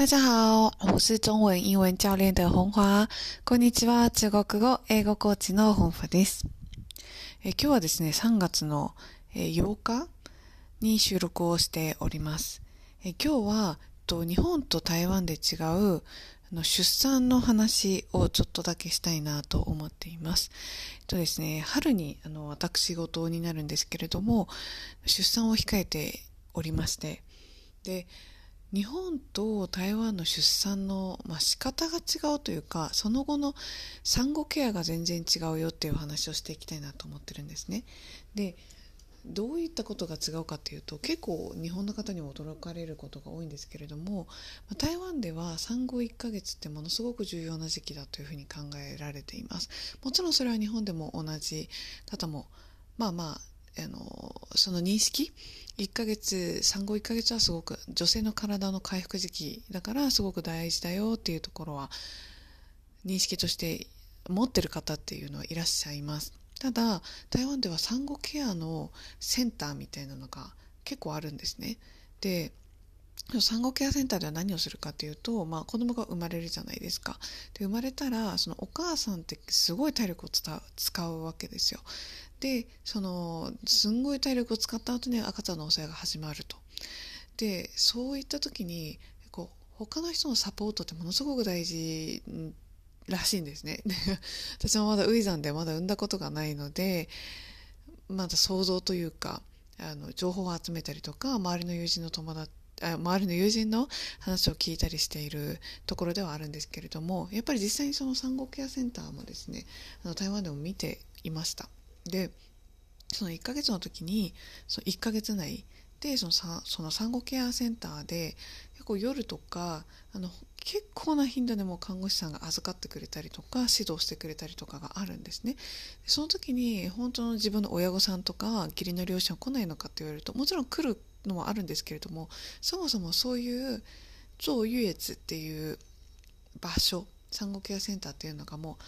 大家好，我是中文英文教練的本華。こんにちは、中国語、英語コーチの本華です。え今日はですね、3月の8日に収録をしております。え今日はと日本と台湾で違うの出産の話をちょっとだけしたいなと思っています。えっとですね、春にあの私事になるんですけれども、出産を控えておりまして、で、日本と台湾の出産の、まあ、仕方が違うというかその後の産後ケアが全然違うよっていう話をしていきたいなと思ってるんですね。でどういったことが違うかっていうと結構日本の方にも驚かれることが多いんですけれども台湾では産後1ヶ月ってものすごく重要な時期だというふうに考えられていますもちろんそれは日本でも同じ方もまあまああのその認識？1ヶ月産後1ヶ月はすごく女性の体の回復時期だからすごく大事だよっていうところは認識として持ってる方っていうのはいらっしゃいます。ただ台湾では産後ケアのセンターみたいなのが結構あるんですね。で産後ケアセンターでは何をするかというと、まあ、子供が生まれるじゃないですか。で生まれたらそのお母さんってすごい体力を使うわけですよ。でそのすんごい体力を使った後に赤ちゃんのお世話が始まると。でそういった時にこう他の人のサポートってものすごく大事らしいんですね。私もまだ初産でまだ産んだことがないのでまだ想像というかあの情報を集めたりとか周りの友人の友達周りの友人の話を聞いたりしているところではあるんですけれどもやっぱり実際にその産後ケアセンターもですねあの台湾でも見ていました。でその1ヶ月の時にその1ヶ月内でそのその産後ケアセンターで結構夜とかあの結構な頻度でも看護師さんが預かってくれたりとか指導してくれたりとかがあるんですね。その時に本当の自分の親御さんとか義理の両親は来ないのかって言われるともちろん来るのもあるんですけれどもそもそもそういう超優越っていう場所産後ケアセンターっていうのがもう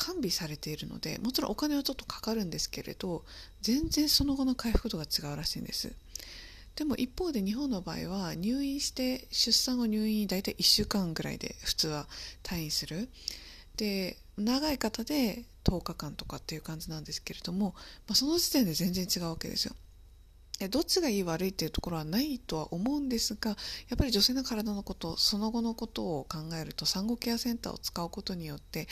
完備されているのでもちろんお金はちょっとかかるんですけれど全然その後の回復度が違うらしいんです。でも一方で日本の場合は入院して出産後入院大体1週間ぐらいで普通は退院する。で長い方で10日間とかっていう感じなんですけれども、まあ、その時点で全然違うわけですよ。どっちがいい悪いっていうところはないとは思うんですがやっぱり女性の体のことその後のことを考えると産後ケアセンターを使うことによって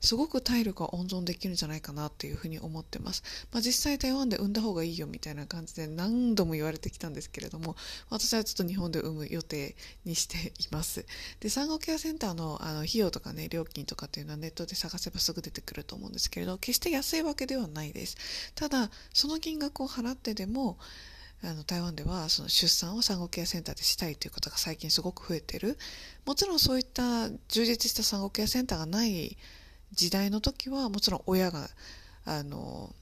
すごく体力は温存できるんじゃないかなっていうふうに思ってます。まあ、実際台湾で産んだ方がいいよみたいな感じで何度も言われてきたんですけれども、私はちょっと日本で産む予定にしています。で、産後ケアセンターのあの費用とかね、料金とかっていうのはネットで探せばすぐ出てくると思うんですけれど、決して安いわけではないです。ただ、その金額を払ってでも、あの台湾ではその出産を産後ケアセンターでしたいという方が最近すごく増えてる。もちろんそういった充実した産後ケアセンターがない時代の時はもちろん親があの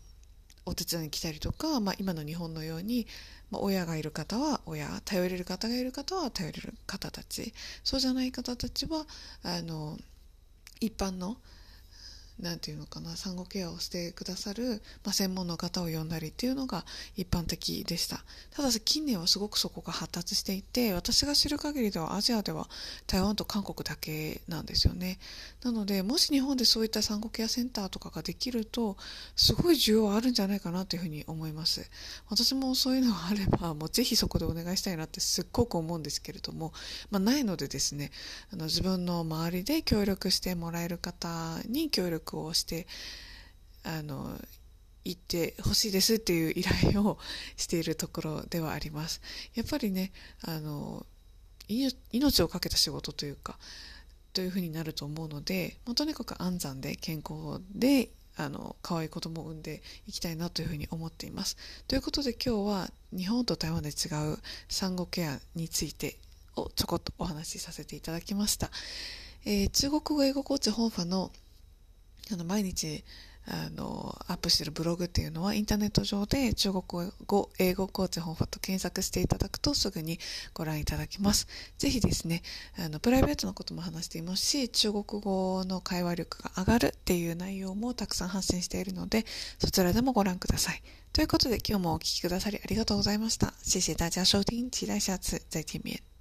お手伝いに来たりとか、まあ、今の日本のように、まあ、親がいる方は親頼れる方がいる方は頼れる方たちそうじゃない方たちはあの一般の何て言うのかな産後ケアをしてくださる、まあ、専門の方を呼んだりっていうのが一般的でした。ただし近年はすごくそこが発達していて私が知る限りではアジアでは台湾と韓国だけなんですよね。なのでもし日本でそういった産後ケアセンターとかができるとすごい需要あるんじゃないかなというふうに思います。私もそういうのがあれば もうぜひそこでお願いしたいなってすっごく思うんですけれども、まあ、ないのでですねあの自分の周りで協力してもらえる方に協力をしてあの行ってほしいですっていう依頼をしているところではあります。やっぱりねあの命を懸けた仕事というかというふうになると思うので、まあ、とにかく安産で健康であの可愛い子供を産んでいきたいなというふうに思っています。ということで今日は日本と台湾で違う産後ケアについてをちょこっとお話しさせていただきました。えー、中国語英語コーチ本ファのあの毎日あのアップしてるブログっていうのはインターネット上で中国語英語コーチ本ファと検索していただくとすぐにご覧いただけます。ぜひですね、あのプライベートのことも話していますし、中国語の会話力が上がるっていう内容もたくさん発信しているので、そちらでもご覧ください。ということで今日もお聴きくださりありがとうございました。謝謝大家收听，期待下次再见面。